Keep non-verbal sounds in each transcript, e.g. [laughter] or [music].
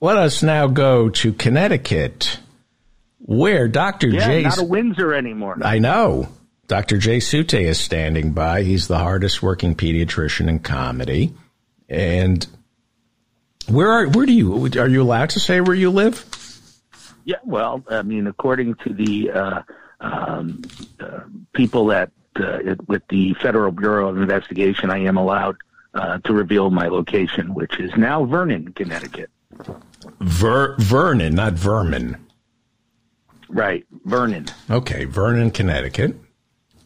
let us now go to Connecticut, where Dr. Yeah, J. not a Windsor anymore. I know. Dr. Jay Sutay is standing by. He's the hardest working pediatrician in comedy. And where are where do you are you allowed to say where you live? Yeah, well, I mean, according to the uh, um, uh, people that uh, with the Federal Bureau of Investigation, I am allowed uh, to reveal my location, which is now Vernon, Connecticut. Ver, Vernon, not Vermin. Right, Vernon. Okay, Vernon, Connecticut.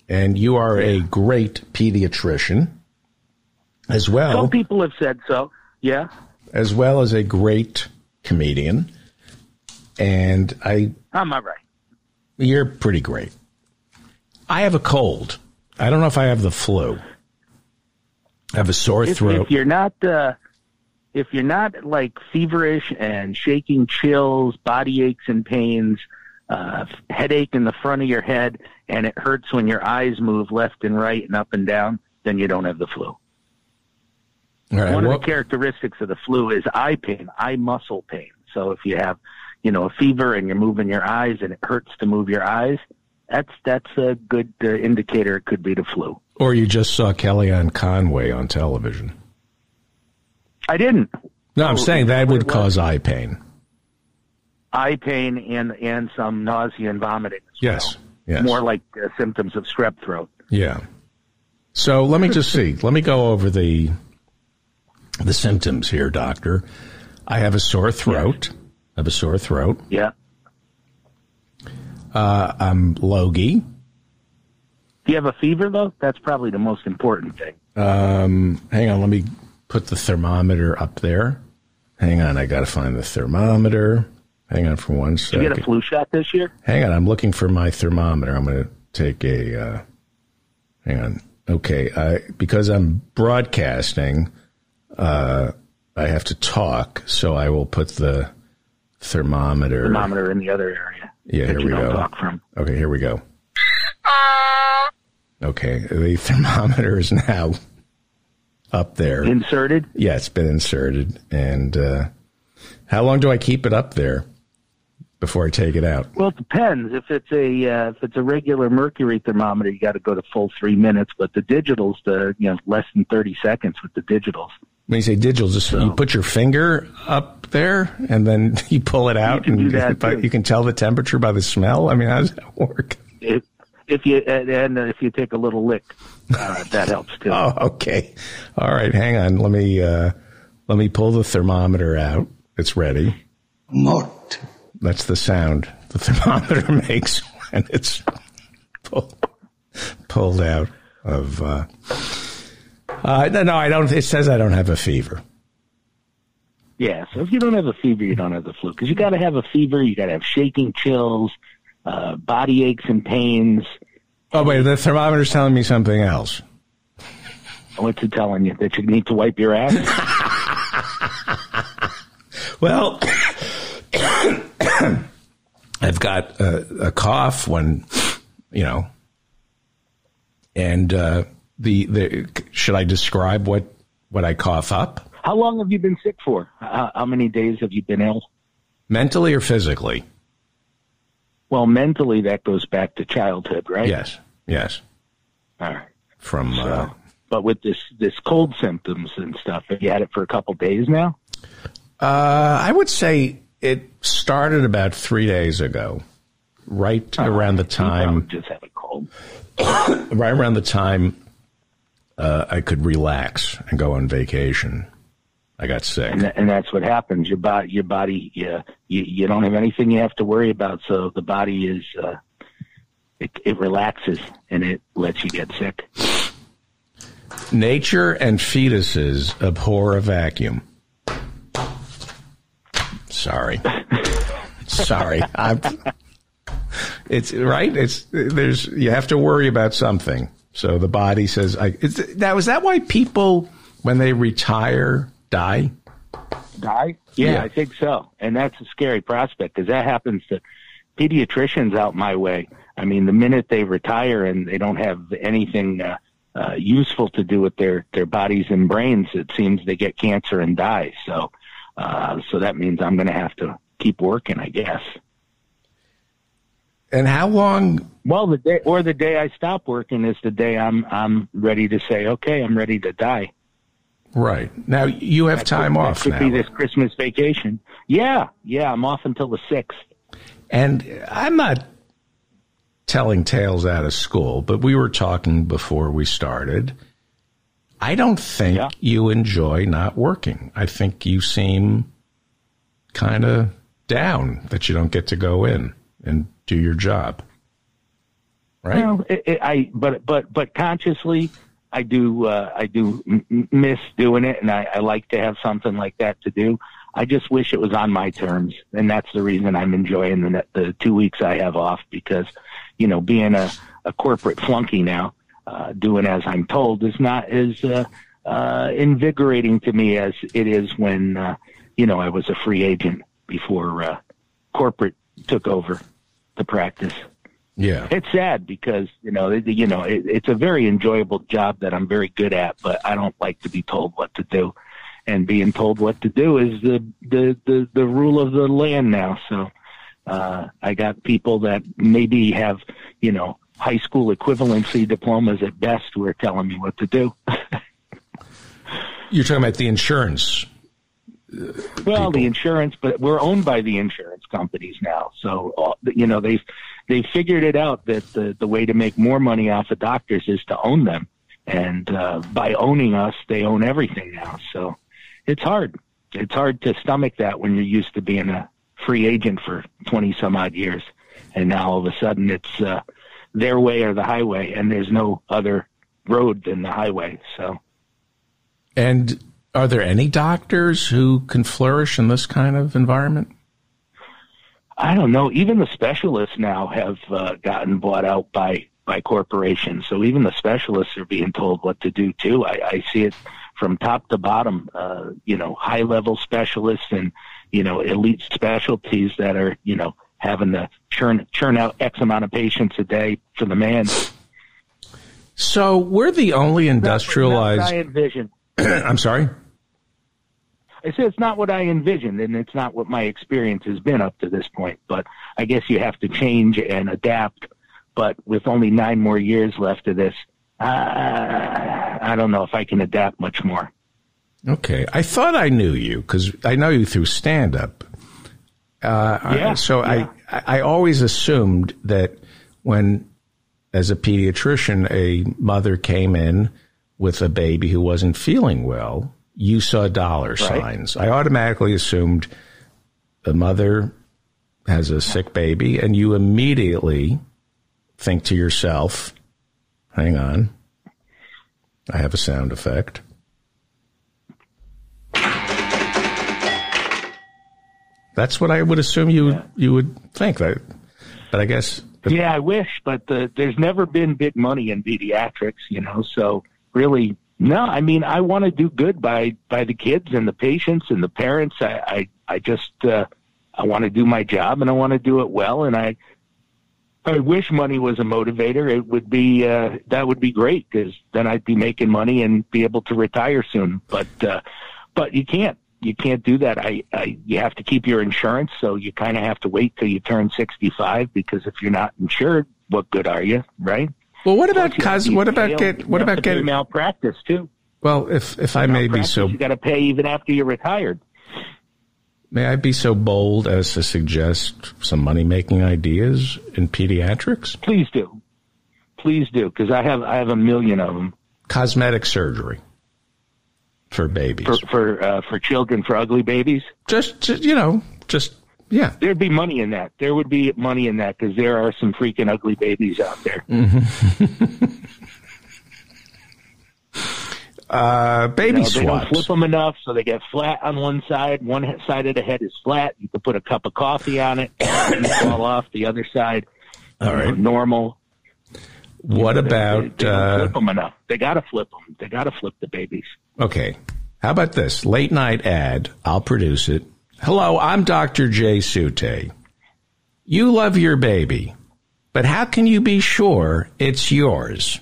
And you are a great pediatrician as well. Some people have said so. Yeah. As well as a great comedian. And I I'm I right? You're pretty great. I have a cold. I don't know if I have the flu. I have a sore If, throat. if you're not, uh, if you're not like feverish and shaking chills, body aches and pains, uh, headache in the front of your head, and it hurts when your eyes move left and right and up and down, then you don't have the flu. All right, One well- of the characteristics of the flu is eye pain, eye muscle pain. So if you have, you know, a fever and you're moving your eyes and it hurts to move your eyes, that's that's a good uh, indicator it could be the flu. or you just saw Kellyanne Conway on television. I didn't. No, I'm Oh, saying that would cause eye pain. Eye pain and and some nausea and vomiting. Yes. well. Yes. More like uh, symptoms of strep throat. Yeah. So let me just see. Let me go over the the symptoms here, doctor. I have a sore throat. I have a sore throat. Yeah. Uh, I'm logy. Do you have a fever though? That's probably the most important thing. Um, hang on, let me put the thermometer up there. Hang on, I got to find the thermometer. Hang on for one Did you get a flu shot this year? Hang on, I'm looking for my thermometer. I'm going to take a. Uh, hang on. Okay, I, because I'm broadcasting, uh, I have to talk, so I will put the thermometer. Thermometer in the other area. Yeah, here we go. Okay, here we go. Okay, the thermometer is now up there. Inserted? Yeah, it's been inserted. And uh, how long do I keep it up there before I take it out? Well, it depends. If it's a uh, if it's a regular mercury thermometer, you got to go to full three minutes. But the digitals, the you know less than thirty seconds with the digitals. When you say digital, just you put your finger up there and then [laughs] you pull it out, can and do [laughs] that, but too. you can tell the temperature by the smell. I mean, how does that work? If if you and if you take a little lick, uh, that helps too. Oh, okay. All right, hang on. Let me uh, let me pull the thermometer out. It's ready. Mort. That's the sound the thermometer [laughs] makes when it's pulled, pulled out of. Uh, uh, no, no, I don't. It says I don't have a fever. Yeah, so if you don't have a fever, you don't have the flu because you got to have a fever. You got to have shaking chills, uh, body aches and pains. Oh wait, the thermometer's telling me something else. What's it telling you that you need to wipe your ass? [laughs] Well, [coughs] I've got a, a cough when, you know, and uh, the the should I describe what what I cough up How long have you been sick for? How, how many days have you been ill? mentally or physically? Well, mentally, that goes back to childhood, right? Yes, yes. All right. From uh, but with this this cold symptoms and stuff, have you had it for a couple days now? uh, I would say it started about three days ago, right around the time just have a cold. [coughs] right around the time uh, I could relax and go on vacation. I got sick. and, and that's what happens. Your body, your body, yeah, you, you don't have anything you have to worry about. So the body is, uh, it, it relaxes and it lets you get sick. Nature and fetuses abhor a vacuum. Sorry. Sorry. [laughs] I'm, it's right. It's there's you have to worry about something. So the body says, I, it's, now is that why people when they retire die? Die? Yeah, Yeah. I think so. And that's a scary prospect because that happens to pediatricians out my way. I mean, the minute they retire and they don't have anything uh, uh, useful to do with their their bodies and brains, it seems they get cancer and die. So Uh, so that means I'm going to have to keep working, I guess. And how long? Well, the day or the day I stop working is the day I'm I'm ready to say, okay, I'm ready to die. Right now, you have That time could, off that could now, be this Christmas vacation. Yeah, yeah, I'm off until the sixth. and I'm not telling tales out of school, but we were talking before we started. I don't think Yeah. you enjoy not working. I think you seem kind of down that you don't get to go in and do your job. Right? Well, it, it, I but but but consciously, I do uh, I do m- miss doing it, and I, I like to have something like that to do. I just wish it was on my terms, and that's the reason I'm enjoying the the two weeks I have off because, you know, being a, a corporate flunky now, uh, doing as I'm told is not as uh, uh, invigorating to me as it is when uh, you know I was a free agent before uh, corporate took over the practice Yeah. it's sad because you know it, you know it, it's a very enjoyable job that I'm very good at, but I don't like to be told what to do, and being told what to do is the the the, the rule of the land now. So uh, I got people that maybe have you know high school equivalency diplomas at best who are telling me what to do. You're talking about the insurance. Well, the insurance, but we're owned by the insurance companies now. So, uh, you know, they've, they figured it out that the, the way to make more money off of doctors is to own them. And, uh, by owning us, they own everything now. So it's hard. It's hard to stomach that when you're used to being a free agent for 20 some odd years. And now all of a sudden it's, uh, their way or the highway and there's no other road than the highway. So, And are there any doctors who can flourish in this kind of environment? I don't know. Even the specialists now have uh, gotten bought out by by corporations. So even the specialists are being told what to do too. I, I see it from top to bottom. Uh, you know, high level specialists and you know elite specialties that are you know having to churn churn out X amount of patients a day for the man. So we're the only industrialized. what I envision. I'm sorry. I said it's not what I envisioned, and it's not what my experience has been up to this point. But I guess you have to change and adapt. But with only nine more years left of this, uh, I don't know if I can adapt much more. Okay, I thought I knew you because I know you through stand up. Uh, I- Yeah, so yeah. I I always assumed that when, as a pediatrician, a mother came in with a baby who wasn't feeling well, you saw dollar signs. I automatically assumed the mother has a sick baby, and you immediately think to yourself, "Hang on, I have a sound effect." That's what I would assume you would you would think. Right? But I guess Yeah, I wish, but the, there's never been big money in pediatrics, you know. So really, no. I mean, I want to do good by by the kids and the patients and the parents. I I, I just uh, I want to do my job and I want to do it well. And I I wish money was a motivator. It would be uh, that would be great because then I'd be making money and be able to retire soon. But uh, but you can't. You can't do that. I, I you have to keep your insurance, so you kind of have to wait till you turn 65 because if you're not insured, what good are you, right? Well, what about cos? What about get? What about getting? malpractice too? Well, if if I may be so you got to pay even after you're retired. may I be so bold as to suggest some money making ideas in pediatrics? Please do, please do, because I have I have a million of them Cosmetic surgery for babies. for for uh, for children for ugly babies. just you know, just yeah. There'd be money in that. There would be money in that because there are some freaking ugly babies out there. [laughs] Uh, baby You know, they don't flip them enough, so they get flat on one side. One side of the head is flat. You can put a cup of coffee on it, and fall off. The other side, All right. know, normal. What They- they- about? they, don't Uh, flip them enough? They got to flip them. They got to flip the babies. Okay. How about this? Late night ad. I'll produce it. Hello, I'm Dr. Jay Sutay. You love your baby, but how can you be sure it's yours?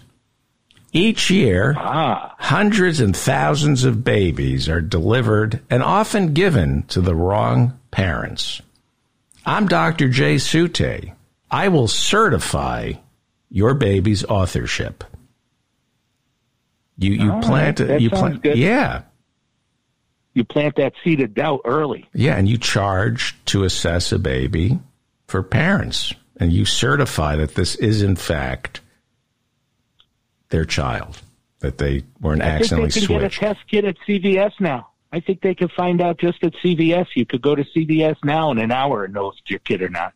Each year, Ah, hundreds and thousands of babies are delivered and often given to the wrong parents. I'm Dr. Jay Sutay. I will certify your baby's authorship. You you All plant right, you plant good. yeah you plant that seed of doubt early. yeah and you charge to assess a baby for parents and you certify that this is in fact their child that they weren't I think accidentally they can get a test kit at CVS now. I think they can find out just at CVS. You could go to CVS now in an hour and know if it's your kid or not.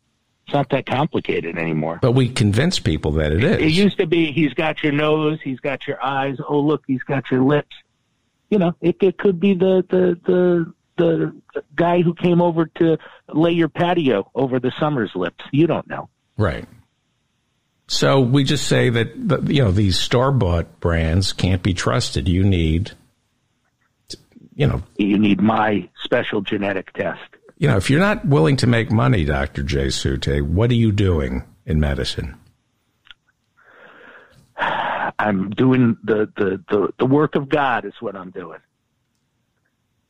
It's not that complicated anymore. But we convince people that it is. It used to be he's got your nose, he's got your eyes. Oh, look, he's got your lips. You know, it, it could be the the the the guy who came over to lay your patio over the summer's lips. You don't know. Right. So we just say that the, you know these store bought brands can't be trusted. You need, you know, You need my special genetic test. you know, if you're not willing to make money, Doctor J. Sutay, what are you doing in medicine? I'm doing the, the, the, the work of God is what I'm doing.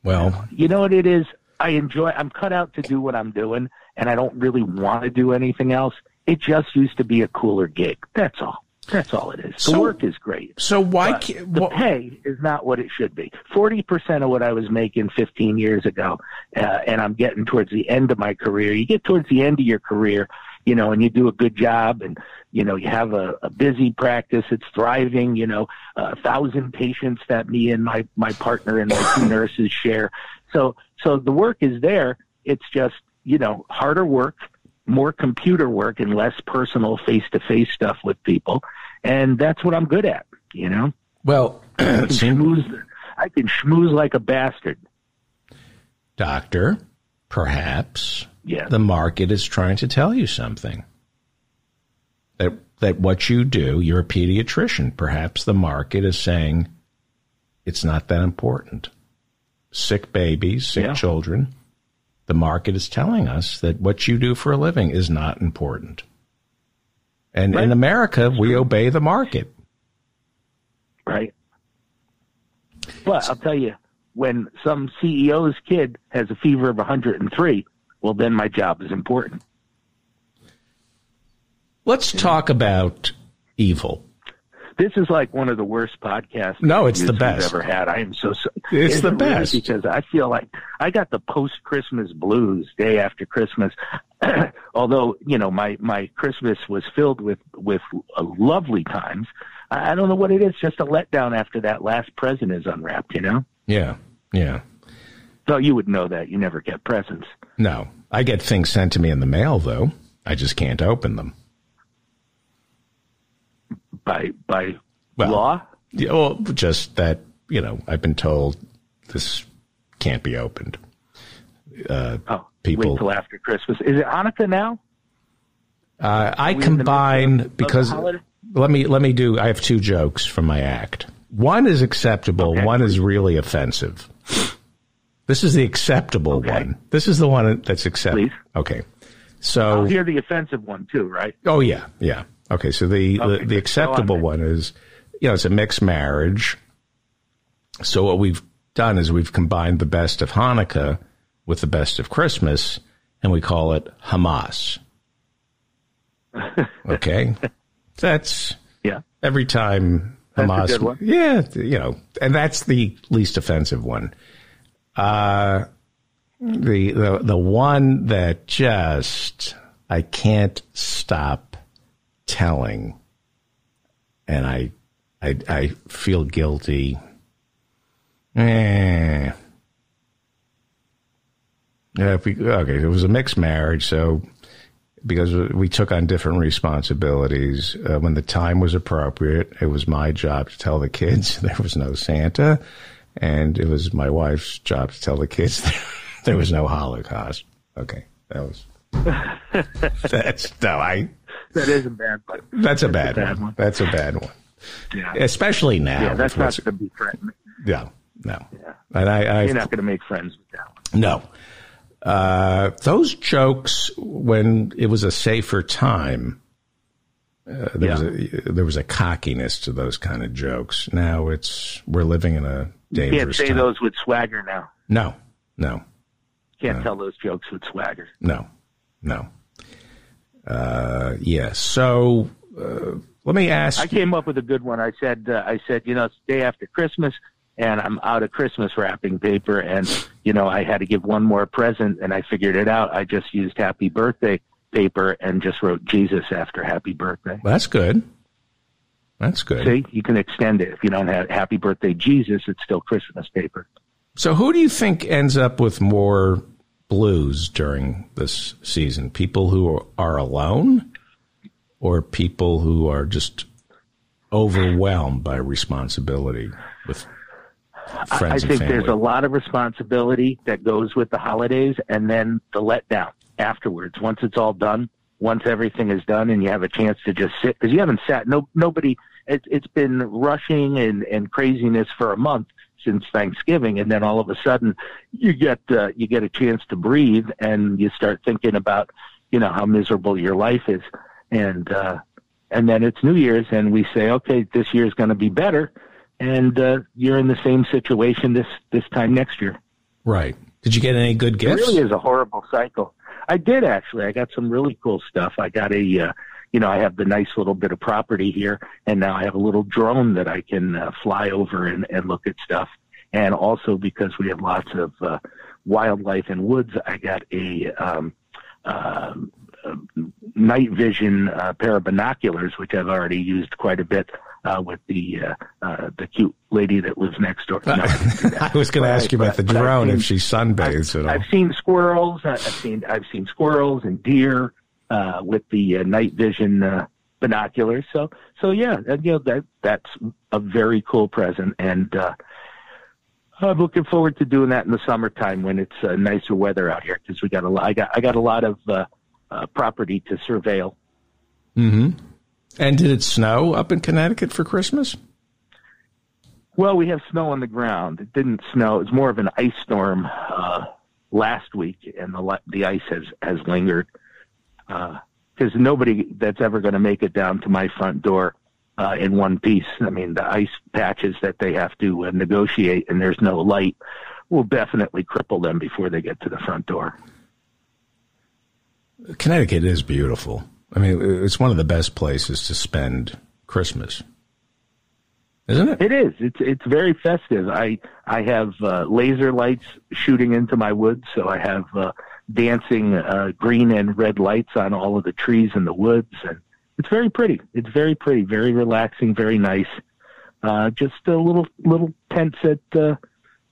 Well, You know what it is? I enjoy, I'm cut out to do what I'm doing and I don't really want to do anything else. It just used to be a cooler gig. That's all. That's all it is. The work is great. so why can't? the pay is not what it should be. Forty percent of what I was making 15 years ago, uh, and I'm getting towards the end of my career. You get towards the end of your career, you know, and you do a good job, and you know you have a, a busy practice. It's thriving. You know, uh, a thousand patients that me and my my partner and my two nurses share. So so the work is there. It's just you know harder work more computer work and less personal face to face stuff with people. And that's what I'm good at, you know? well, I can [clears throat] schmooze, I can schmooze like a bastard. doctor, perhaps Yeah. the market is trying to tell you something. That that what you do, you're a pediatrician. Perhaps the market is saying it's not that important. Sick babies, sick Yeah. children. The market is telling us that what you do for a living is not important. And Right. in America, we obey the market. right? But I'll tell you, when some CEO's kid has a fever of 103, well, then my job is important. Let's talk about evil. This is like one of the worst podcasts. No, it's the best. ever had. I am so. so It's the it really? best. because I feel like I got the post Christmas blues day after Christmas. [clears throat] Although you know my my Christmas was filled with with uh, lovely times. I I don't know what it is. Just a letdown after that last present is unwrapped. You know. Yeah, yeah. So you would know that you never get presents. No, I get things sent to me in the mail, though. I just can't open them. by by Well, law. Yeah, well, just that you know, I've been told this can't be opened. Uh, Oh, people- wait till after Christmas. Is it Hanukkah now? uh, I we in the combine midst of- of the because let me let me do. I have two jokes from my act. One is acceptable. Okay. One is really offensive. This is the acceptable Okay. one. This is the one that's acceptable. Okay. I'll So, hear the offensive one too, right? oh yeah, yeah. Okay. So the Okay, the, the acceptable on. one is, you know, it's a mixed marriage. So what we've done is we've combined the best of Hanukkah with the best of Christmas, and we call it Hamas. [laughs] Okay, that's Yeah. every time That's a Hamas. good one. Yeah, you know, and that's the least offensive one. Uh, the the the one that just I can't stop telling, and I I I feel guilty. Eh. Yeah, we, okay, it was a mixed marriage, so because we took on different responsibilities. Uh, when the time was appropriate, it was my job to tell the kids [laughs] there was no Santa, and it was my wife's job to tell the kids [laughs] there was no Holocaust. Okay, that was [laughs] that's no, I That isn't bad, but that's a bad, bad one. one. That's a bad one, yeah, especially now. yeah, that's not going to be friend. Yeah, no, Yeah. and I, I You're not going to make friends with that one. No. Uh, those jokes, when it was a safer time, uh, there, was a, there was a cockiness to those kind of jokes. Now it's we're living in a dangerous. Can't say time. those with swagger now. No, no, Can't tell those jokes with swagger. no, no. Uh, yeah. So uh, let me ask. I came up with a good one. I said, uh, I said, you know, it's the day after Christmas, and I'm out of Christmas wrapping paper, and you know, I had to give one more present, and I figured it out. I just used Happy Birthday paper and just wrote Jesus after Happy Birthday. That's good. That's good. See, you can extend it. If you don't have Happy Birthday Jesus, it's still Christmas paper. So, who do you think ends up with more blues during this season? People who are alone, or people who are just overwhelmed by responsibility with I think there's a lot of responsibility that goes with the holidays and then the letdown afterwards. Once it's all done, once everything is done and you have a chance to just sit, because you haven't sat, no, nobody, it, it's been rushing and, and craziness for a month since Thanksgiving. And then all of a sudden you get, uh, you get a chance to breathe and you start thinking about, you know, how miserable your life is. And, uh, and then it's New Year's and we say, okay, this year's going to be better and uh, you're in the same situation this this time next year. right. Did you get any good It gifts? really is a horrible cycle. I did actually. I got some really cool stuff. I got a, uh, you know, I have the nice little bit of property here, and now I have a little drone that I can uh, fly over and, and look at stuff. And also because we have lots of uh, wildlife and woods, I got a um, uh, night vision uh, pair of binoculars, which I've already used quite a bit uh, with the uh, uh, the cute lady that lives next door. No, I didn't do that. [laughs] I was going to ask you about the but I've drone seen- if she sunbathes at all. I've seen squirrels. I- I've seen I've seen squirrels and deer uh, with the uh, night vision uh, binoculars. So so yeah, you know that that's a very cool present, and uh, I'm looking forward to doing that in the summertime when it's uh, nicer weather out here because we got a lot. I got I got a lot of uh, uh, property to surveil. hmm And did it snow up in Connecticut for Christmas? Well, we have snow on the ground. It didn't snow. It was more of an ice storm uh, last week, and the the ice has has lingered. Because nobody that's ever going to make it down to my front door uh, in one piece. I mean, the ice patches that they have to uh, negotiate, and there's no light, will definitely cripple them before they get to the front door. Connecticut is beautiful. I mean, it's one of the best places to spend Christmas, isn't it? It is. It's it's very festive. I I have uh, laser lights shooting into my woods, so I have uh, dancing uh, green and red lights on all of the trees in the woods, and it's very pretty. It's very pretty, very relaxing, very nice. Uh, just a little little tents at uh,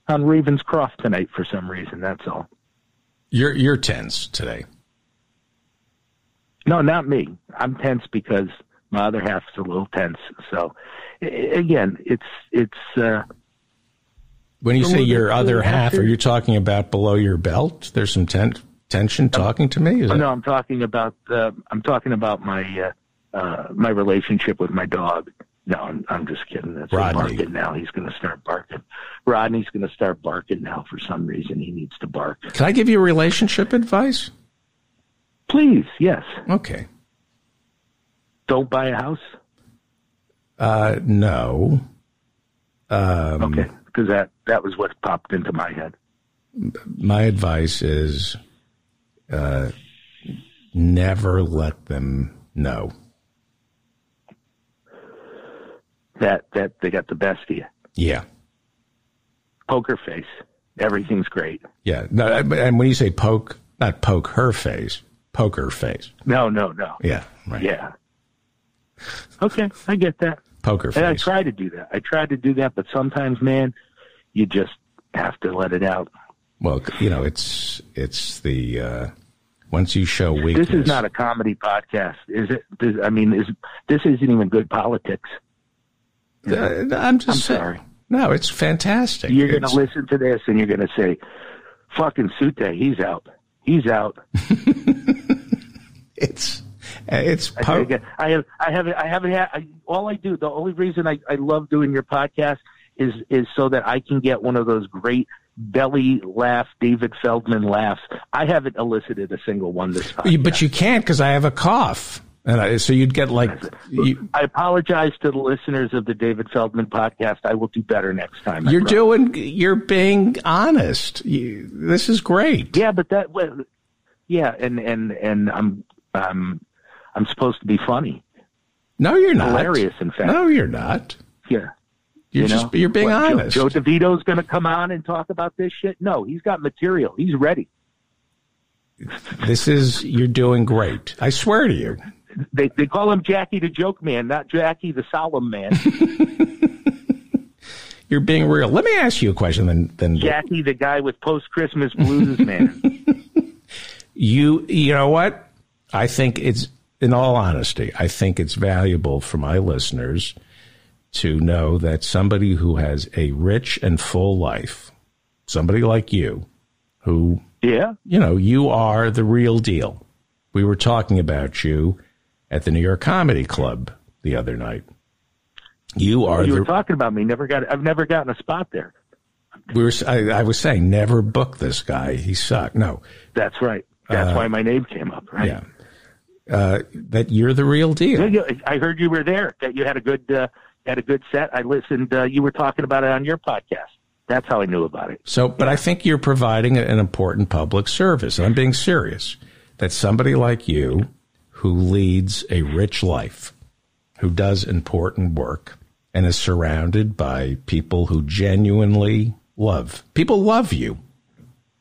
on Ravenscroft tonight for some reason. That's all. You're you're tense today. No, not me. I'm tense because my other half's a little tense. So again, it's it's. Uh, When you say your other half, are you talking about below your belt? There's some ten- tension talking to me. Is Oh, that- no, I'm talking about uh, I'm talking about my uh, uh, my relationship with my dog. No, I'm, I'm just kidding. That's Rodney. barking now. He's going to start barking. Rodney's going to start barking now. For some reason, he needs to bark. Can I give you relationship advice? Please, yes. Okay. Don't buy a house. Uh, no. Um, Okay, because that that was what popped into my head. My advice is uh, never let them know. That that they got the best of you. Yeah. Poker face. Everything's great. Yeah. No, and when you say poke, not poke her face, poker face. No, no, no. Yeah. Right. Yeah. Okay, I get that. Poker And I try to do that. I try to do that, but sometimes, man, you just have to let it out. Well, you know, it's it's the uh, once you show weakness. This is not a comedy podcast, is it? This, I mean, is this isn't even good politics? Uh, I'm I'm just saying- sorry. No, it's fantastic. You're going to listen to this and you're going to say, "Fucking Sutay, he's out. He's out." [laughs] It's it's I, po- I have, I haven't, I haven't had. I, all I do, the only reason I, I love doing your podcast is is so that I can get one of those great belly laugh, David Feldman laughs. I haven't elicited a single one this time. but you can't because I have a cough. And I, so you'd get like, you, I apologize to the listeners of the David Feldman podcast. I will do better next time. I you're promise. doing, you're being honest. You, this is great. Yeah, but that, well, yeah, and and and I'm um I'm supposed to be funny, No, you're not. hilarious. In fact, No, you're not. yeah. You're you just, you're being What, Joe- honest. Joe, DeVito's going to come on and talk about this shit. No, he's got material. He's ready. this is, you're doing great. I swear to you. They they call him Jackie the Joke Man, not Jackie the Solemn Man. [laughs] You're being real. Let me ask you a question then, then Jackie the guy with post Christmas blues, man. [laughs] you you know what i think it's in all honesty i think it's valuable for my listeners to know that somebody who has a rich and full life somebody like you who Yeah, you know you are the real deal we were talking about you at the new york comedy club the other night you are you the were talking about me. Never got. I've never gotten a spot there. we were I, I was saying never book this guy he sucked no That's right. That's why my name came up. Right. Uh, yeah uh, that you're the real deal Yeah, yeah, I heard you were there. That you had a good uh, had a good set. I listened. Uh, you were talking about it on your podcast. That's how I knew about it. So, but I think you're providing an important public service. And I'm being serious that somebody like you who leads a rich life, who does important work and is surrounded by people who genuinely love. People love you.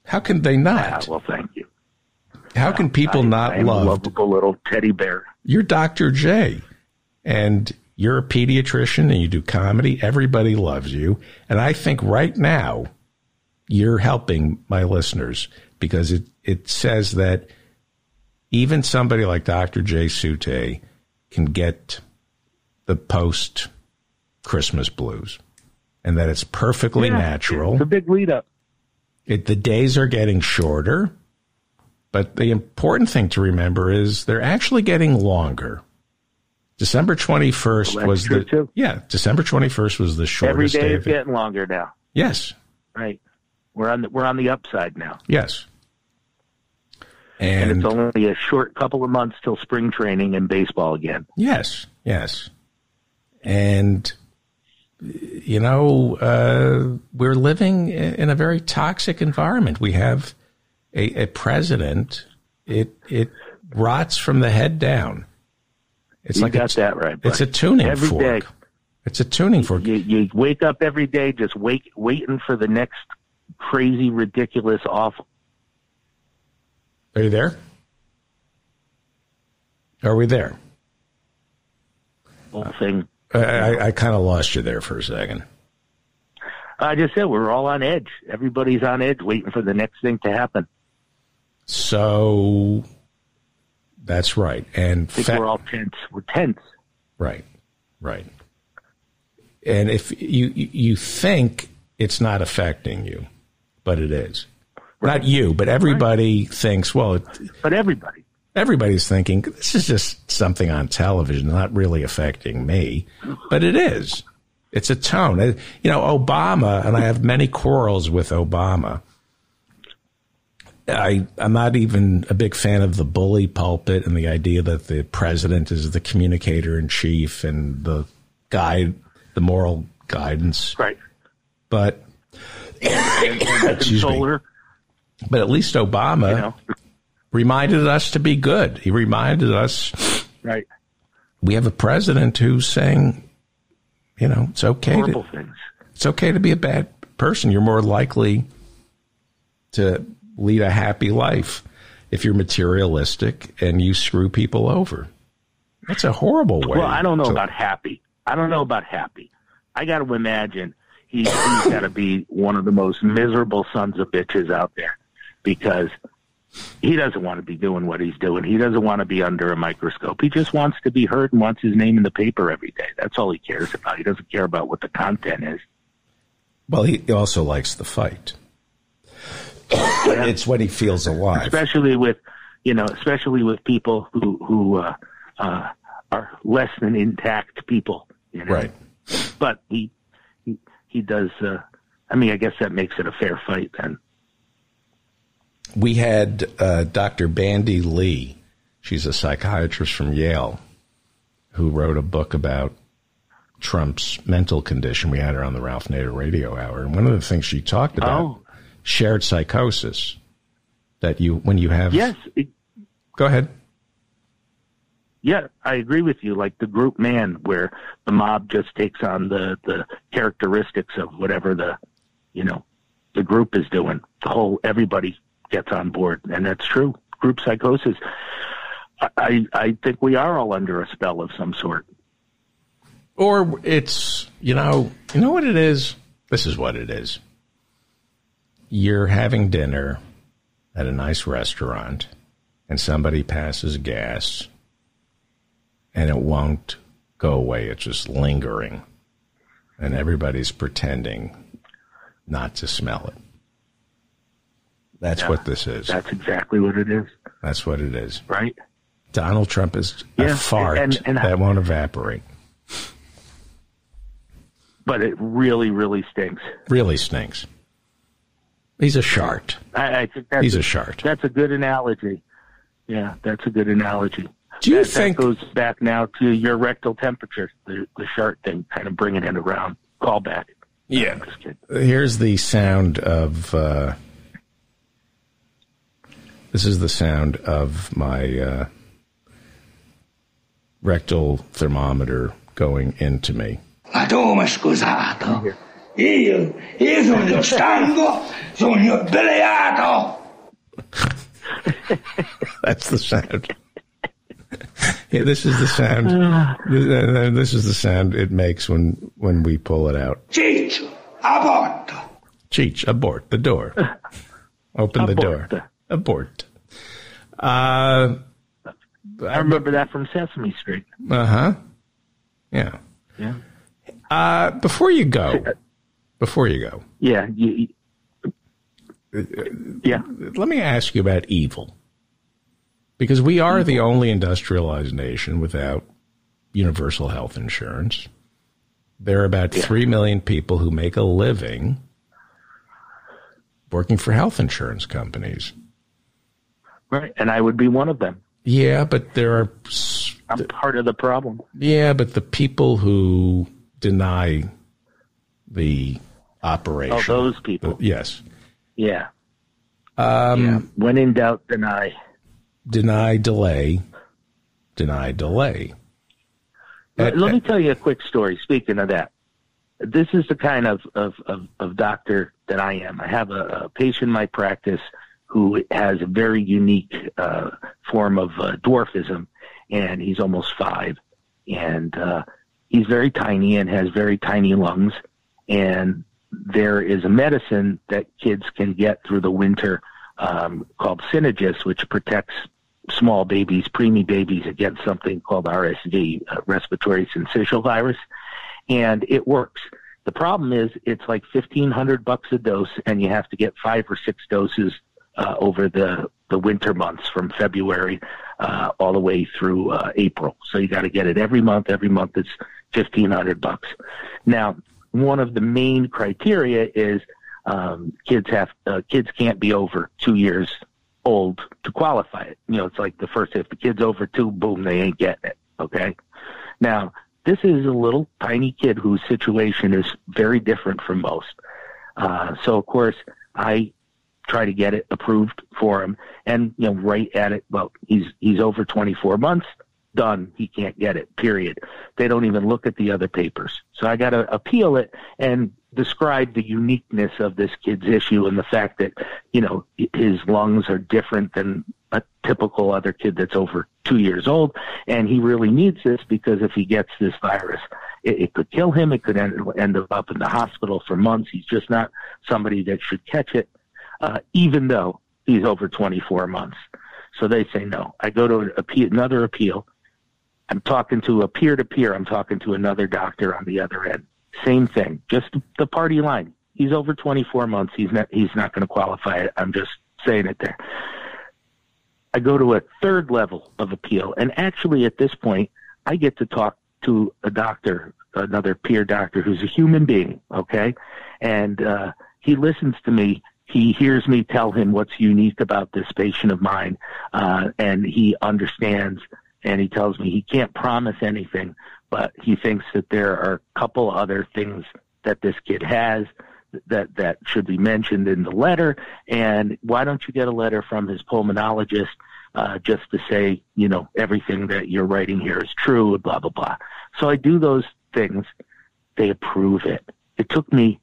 How can they Ah, not? well, thank you. How can people I, not a love lovable little teddy bear. you're Dr. J and you're a pediatrician and you do comedy. Everybody loves you. And I think right now you're helping my listeners because it, it says that even somebody like Dr. Jay Sutay can get the post Christmas blues and that it's perfectly Yeah, natural. It's a big lead up. It, the days are getting shorter, but the important thing to remember is they're actually getting longer. December 21st Well, was the too. yeah, December 21st was the shortest day day. is getting longer now. Yes. Right. We're on the we're on the upside now, Yes. And And, it's only a short couple of months till spring training and baseball again. yes, yes. And you know, uh, we're living in a very toxic environment. We have a, a president. It it rots from the head down. It's You like got a, that right. It's a tuning Every fork. day. It's a tuning fork. You, you wake up every day just wait, waiting for the next crazy, ridiculous, awful Are you there? Are we there? Whole thing. I, I, I kind of lost you there for a second. I just said we're all on edge. Everybody's on edge, waiting for the next thing to happen. So that's right. And I think fa- we're all tense. We're tense. right, right. And if you you think it's not affecting you, but it is. Not you, but everybody thinks. Well, it, But everybody. everybody's thinking this is just something on television, not really affecting me, but it is. It's a tone. Uh, You know, Obama, and I have many quarrels with Obama. I, I'm not even a big fan of the bully pulpit and the idea that the president is the communicator in chief and the guide, the moral guidance. Right. But [coughs] excuse me. But at least Obama you know. reminded us to be good. He reminded us Right. we have a president who's saying, you know, it's okay Horrible to things. it's okay to be a bad person. You're more likely to lead a happy life if you're materialistic and you screw people over. That's a horrible way. Well, I don't know to- about happy. I don't know about happy. I got to imagine he, he's got to be one of the most miserable sons of bitches out there because he doesn't want to be doing what he's doing. He doesn't want to be under a microscope. He just wants to be heard and wants his name in the paper every day. That's all he cares about. He doesn't care about what the content is. Well, he also likes the fight. it's when he feels alive. especially with you know especially with people who who uh, uh, are less than intact people you know? Right. but he he, he does uh, i mean i guess that makes it a fair fight then we had uh, Dr. Bandy Lee She's a psychiatrist from Yale who wrote a book about Trump's mental condition. We had her on the Ralph Nader radio hour. And one of the things she talked about Oh. shared psychosis that you when you have Yes, it, go ahead yeah, I agree with you. Like the group man, where the mob just takes on the the characteristics of whatever the, you know, the group is doing. The whole everybody gets on board, and that's true. Group psychosis. I I, think we are all under a spell of some sort. or it's you know you know what it is this is what it is you're having dinner at a nice restaurant and somebody passes gas and it won't go away it's just lingering and everybody's pretending not to smell it that's what this is That's exactly what it is, that's what it is right? donald trump is a Yeah, fart and- and- that won't evaporate But it really, really stinks. really stinks he's a shart I, I think that's He's a a, shart. That's a good analogy. Yeah, that's a good analogy. Do you that, think- that goes back now to your rectal temperature, the the shart thing, kind of bringing it around? Call back. Yeah. I'm just kidding. Here's the sound of. Uh, this is the sound of my uh, rectal thermometer going into me. Ma mi scusato, io, io sono stanco, sono ubriaco. [laughs] That's the sound. yeah, this is the sound. This is the sound it makes when when we pull it out. Ciccio, a porta. Cheech, abort the door. [laughs] Open the door. Abort. Uh I remember that from Sesame Street. uh huh. Yeah. Yeah. Uh, before you go, before you go, Yeah. You, yeah. let me ask you about evil. Because we are the only industrialized nation without universal health insurance. There are about 3 million people who make a living working for health insurance companies. Right. And I would be one of them. Yeah, but there are, I'm part of the problem. yeah, but the people who deny the operation. Oh, those people. Yes. Yeah. Um, yeah. When in doubt, deny. deny delay, deny delay. Let, let me tell you a quick story. Speaking of that, this is the kind of, of, of, of doctor that I am. I have a, a patient in my practice who has a very unique uh, form of uh, dwarfism, and he's almost five, and uh, he's very tiny and has very tiny lungs, and there is a medicine that kids can get through the winter um, called Synagis, which protects small babies, preemie babies, against something called RSV, uh, respiratory syncytial virus, and it works. The problem is it's like fifteen hundred bucks a dose, and you have to get five or six doses uh, over the the winter months from February uh, all the way through uh, April. So you got to get it every month. Every month it's fifteen hundred bucks. Now, one of the main criteria is um, kids have uh, kids can't be over two years old to qualify it. You know, it's like the first if the kid's over two, boom, they ain't getting it. Okay. Now, this is a little tiny kid whose situation is very different from most. Uh, so of course I try to get it approved for him and, you know, right at it. Well, he's, he's over 24 months done. He can't get it, period. They don't even look at the other papers. So I got to appeal it and describe the uniqueness of this kid's issue and the fact that, you know, his lungs are different than a typical other kid that's over two years old. And he really needs this because if he gets this virus, it, it could kill him. It could end, end up in the hospital for months. He's just not somebody that should catch it, uh, even though he's over 24 months. So they say no. I go to appeal, another appeal. I'm talking to a peer to peer. I'm talking to another doctor on the other end. Same thing, just the party line. He's over 24 months. He's not. He's not going to qualify. I'm just saying it there. I go to a third level of appeal, and actually, at this point, I get to talk to a doctor, another peer doctor, who's a human being. Okay, and uh, he listens to me he hears me tell him what's unique about this patient of mine, uh, and he understands and he tells me he can't promise anything, but he thinks that there are a couple other things that this kid has that that should be mentioned in the letter. And why don't you get a letter from his pulmonologist uh, just to say, you know, everything that you're writing here is true, blah blah blah. So I do those things. They approve it. It took me,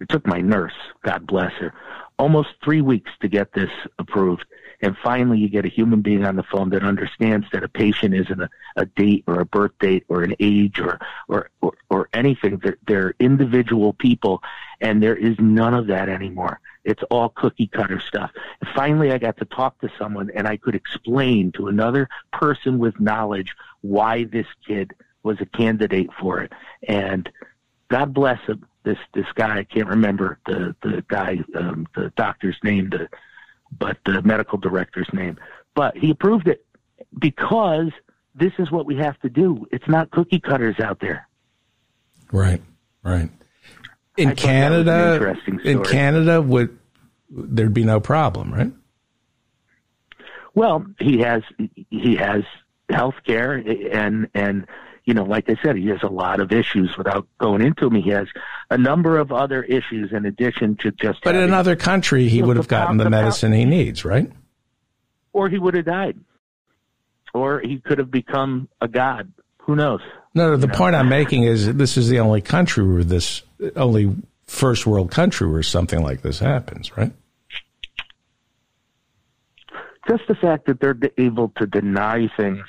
it took my nurse, God bless her, almost three weeks to get this approved. And finally, you get a human being on the phone that understands that a patient isn't a, a date or a birth date or an age or, or, or, or anything. They're, they're individual people, and there is none of that anymore. It's all cookie cutter stuff. And finally, I got to talk to someone, and I could explain to another person with knowledge why this kid was a candidate for it. And God bless him this this guy I can't remember the the guy um, the doctor's name the but the medical director's name. But he approved it because this is what we have to do. It's not cookie cutters out there. Right right. In Canada in Canada would there'd be no problem right? Well he has he has health care and and you know, like I said, he has a lot of issues without going into them. He has a number of other issues in addition to just. But in another country, he would have gotten the, the medicine he needs, right? Or he would have died. Or he could have become a god. Who knows? No, no the you point know? I'm making is this is the only country where this, only first world country where something like this happens, right? Just the fact that they're able to deny things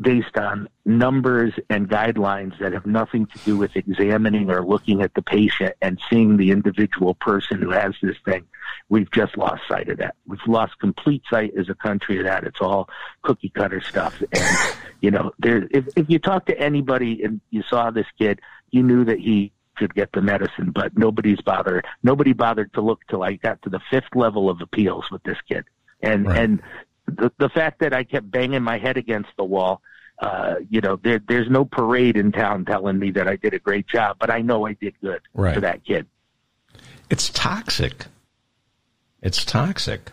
based on numbers and guidelines that have nothing to do with examining or looking at the patient and seeing the individual person who has this thing. We've just lost sight of that. We've lost complete sight as a country of that. It's all cookie cutter stuff. And, [laughs] you know, there, if, if you talk to anybody and you saw this kid, you knew that he should get the medicine, but nobody's bothered. Nobody bothered to look till I got to the fifth level of appeals with this kid. And, right. and the, the fact that I kept banging my head against the wall, uh, you know, there, there's no parade in town telling me that I did a great job, but I know I did good right. for that kid. It's toxic. It's toxic.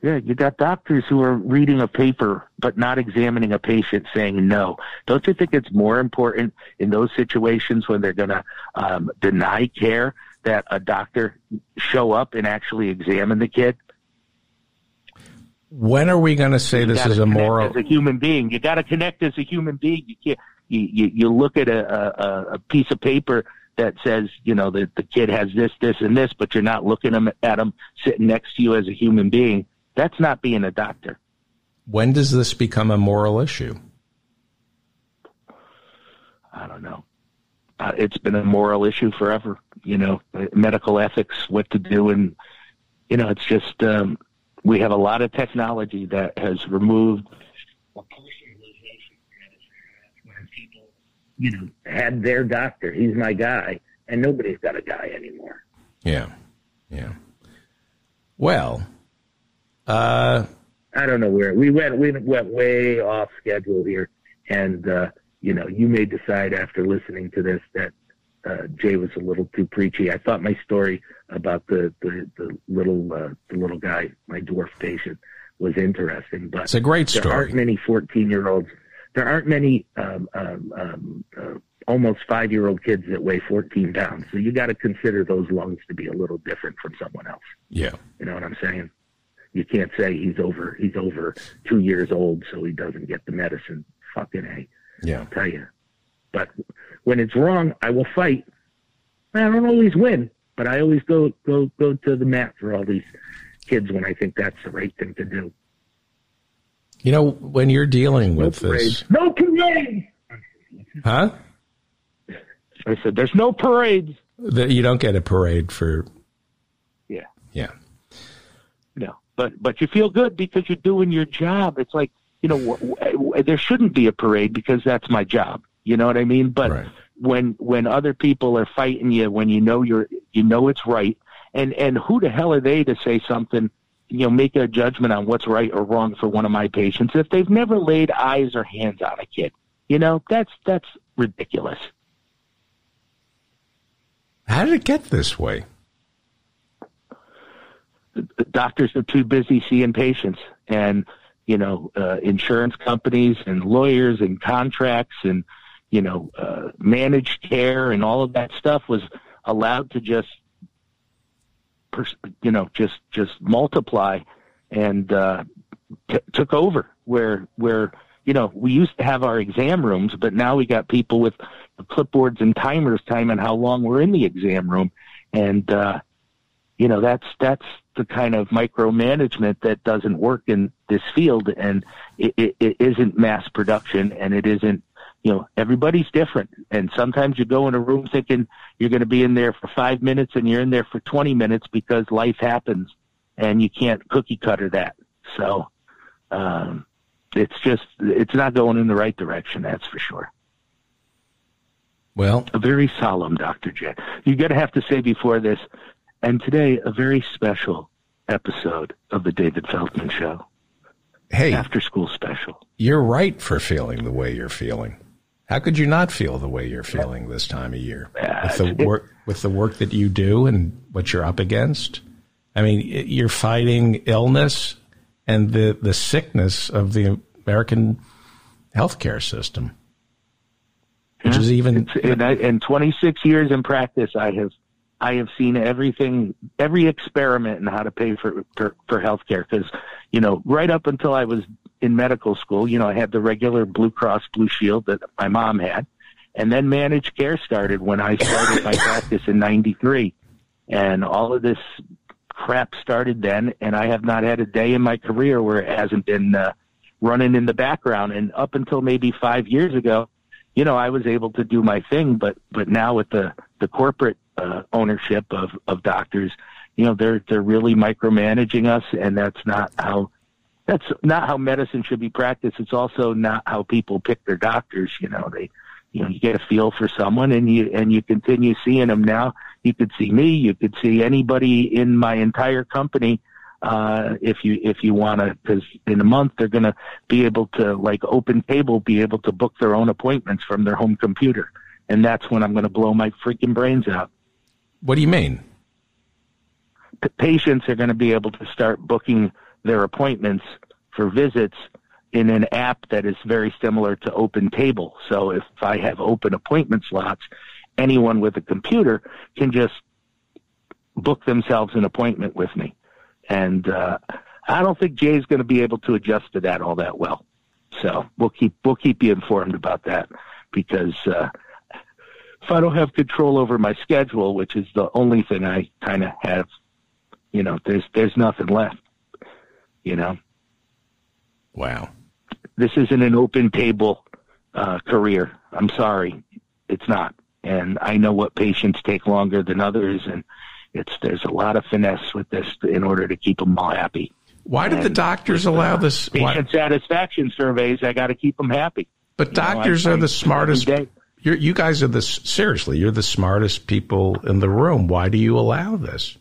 Yeah, you got doctors who are reading a paper but not examining a patient saying no. Don't you think it's more important in those situations when they're going to um, deny care that a doctor show up and actually examine the kid? When are we going to say you this is a moral? As a human being, you got to connect as a human being. You can't. You, you, you look at a, a, a piece of paper that says, you know, that the kid has this, this, and this, but you're not looking at him sitting next to you as a human being. That's not being a doctor. When does this become a moral issue? I don't know. Uh, it's been a moral issue forever. You know, medical ethics, what to do, and you know, it's just um, we have a lot of technology that has removed a personalization when people, you know, had their doctor. He's my guy, and nobody's got a guy anymore. Yeah, yeah. Well, uh, I don't know where we went. We went way off schedule here, and uh, you know, you may decide after listening to this that uh, Jay was a little too preachy. I thought my story about the the, the little uh, the little guy, my dwarf patient, was interesting. But it's a great story. There aren't many fourteen year olds. There aren't many um, um, um, uh, almost five year old kids that weigh fourteen pounds. So you got to consider those lungs to be a little different from someone else. Yeah, you know what I'm saying. You can't say he's over he's over two years old, so he doesn't get the medicine. Fucking a. Yeah, I'll tell you. But when it's wrong, I will fight. I don't always win, but I always go go go to the mat for all these kids when I think that's the right thing to do. You know, when you're dealing with no this, no parades, huh? I said, "There's no parades." That you don't get a parade for. Yeah. Yeah. No, but but you feel good because you're doing your job. It's like you know, there shouldn't be a parade because that's my job. You know what I mean? But right. when when other people are fighting you, when you know you're you know it's right, and and who the hell are they to say something? You know, make a judgment on what's right or wrong for one of my patients if they've never laid eyes or hands on a kid. You know, that's that's ridiculous. How did it get this way? doctors are too busy seeing patients, and you know, uh, insurance companies and lawyers and contracts and you know, uh, managed care and all of that stuff was allowed to just, pers- you know, just just multiply and uh, t- took over. Where where you know we used to have our exam rooms, but now we got people with clipboards and timers timing how long we're in the exam room, and uh, you know that's that's the kind of micromanagement that doesn't work in this field, and it, it, it isn't mass production, and it isn't you know, everybody's different. And sometimes you go in a room thinking you're going to be in there for five minutes and you're in there for 20 minutes because life happens and you can't cookie cutter that. So, um, it's just, it's not going in the right direction. That's for sure. Well, a very solemn Dr. J. You're going to have to say before this, and today a very special episode of the David Feldman Show. Hey, after school special. You're right for feeling the way you're feeling. How could you not feel the way you're feeling this time of year with the work with the work that you do and what you're up against? I mean, you're fighting illness and the the sickness of the American healthcare system, which is even in, in 26 years in practice, I have I have seen everything, every experiment in how to pay for for, for healthcare. Because you know, right up until I was in medical school, you know, I had the regular Blue Cross Blue Shield that my mom had. And then managed care started when I started my [laughs] practice in 93. And all of this crap started then. And I have not had a day in my career where it hasn't been uh, running in the background. And up until maybe five years ago, you know, I was able to do my thing. But, but now with the, the corporate uh, ownership of, of doctors, you know, they're, they're really micromanaging us. And that's not how that's not how medicine should be practiced. It's also not how people pick their doctors. You know, they, you know, you get a feel for someone and you, and you continue seeing them now. You could see me, you could see anybody in my entire company. Uh, if you, if you want to, cause in a month they're going to be able to like open table, be able to book their own appointments from their home computer. And that's when I'm going to blow my freaking brains out. What do you mean? P- patients are going to be able to start booking their appointments for visits in an app that is very similar to Open Table. So if I have open appointment slots, anyone with a computer can just book themselves an appointment with me. And uh, I don't think Jay's going to be able to adjust to that all that well. So we'll keep we'll keep you informed about that because uh, if I don't have control over my schedule, which is the only thing I kind of have, you know, there's there's nothing left you know. Wow. This isn't an open table uh, career. I'm sorry, it's not. And I know what patients take longer than others, and it's there's a lot of finesse with this in order to keep them all happy. Why did and the doctors with, allow uh, this? Patient why? satisfaction surveys. I got to keep them happy. But you doctors know, I, are the smartest. You're, you guys are the seriously. You're the smartest people in the room. Why do you allow this?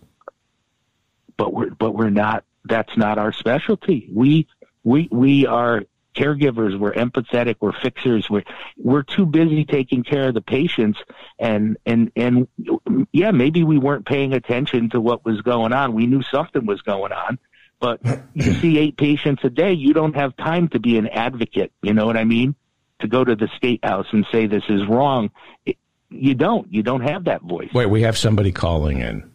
But we're but we're not that's not our specialty. We we we are caregivers. We're empathetic. We're fixers. We're we're too busy taking care of the patients, and and and yeah, maybe we weren't paying attention to what was going on. We knew something was going on, but you see eight patients a day. You don't have time to be an advocate. You know what I mean? To go to the state house and say this is wrong. It, you don't. You don't have that voice. Wait, we have somebody calling in.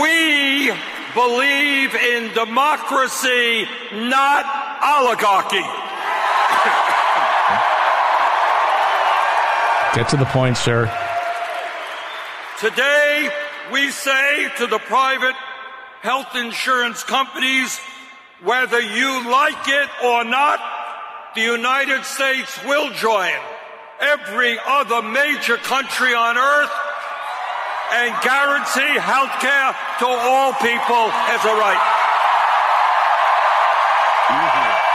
We believe in democracy, not oligarchy. Get to the point, sir. Today, we say to the private health insurance companies, whether you like it or not, the United States will join every other major country on earth and guarantee health care to all people as a right. Mm-hmm.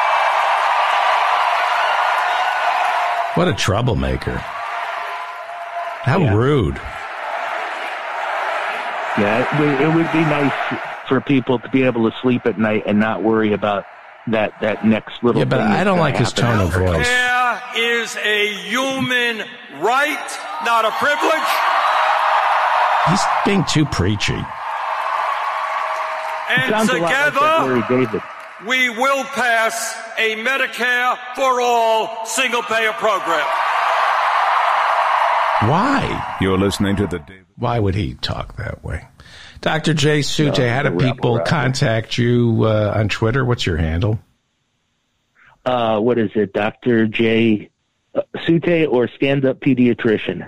What a troublemaker. How yeah. rude. Yeah, it, it would be nice for people to be able to sleep at night and not worry about that that next little. Yeah, but I don't like his tone of voice. Care is a human right, not a privilege. He's being too preachy. And sounds a lot like that Larry together, we will pass a Medicare for all single payer program. Why? You're listening to the David. Why would he talk that way? Dr. Jay Sutay, No, how do people rebel. contact you uh, on Twitter? What's your handle? Uh, what is it, Dr. J. uh, Sutay or stand up pediatrician?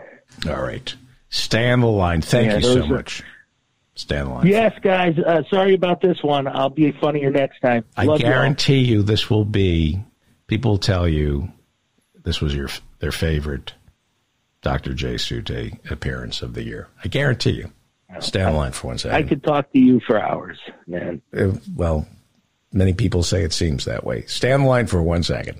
All right. Stay on the line. Thank Yeah, you so are- much. Stay on the line. Yes, guys. Uh, sorry about this one. I'll be funnier next time. I Love guarantee you this will be, people tell you this was your their favorite Dr. J. Sutay appearance of the year. I guarantee you. Stay on the line for one second. I could talk to you for hours, man. Uh, well, many people say it seems that way. Stay on the line for one second.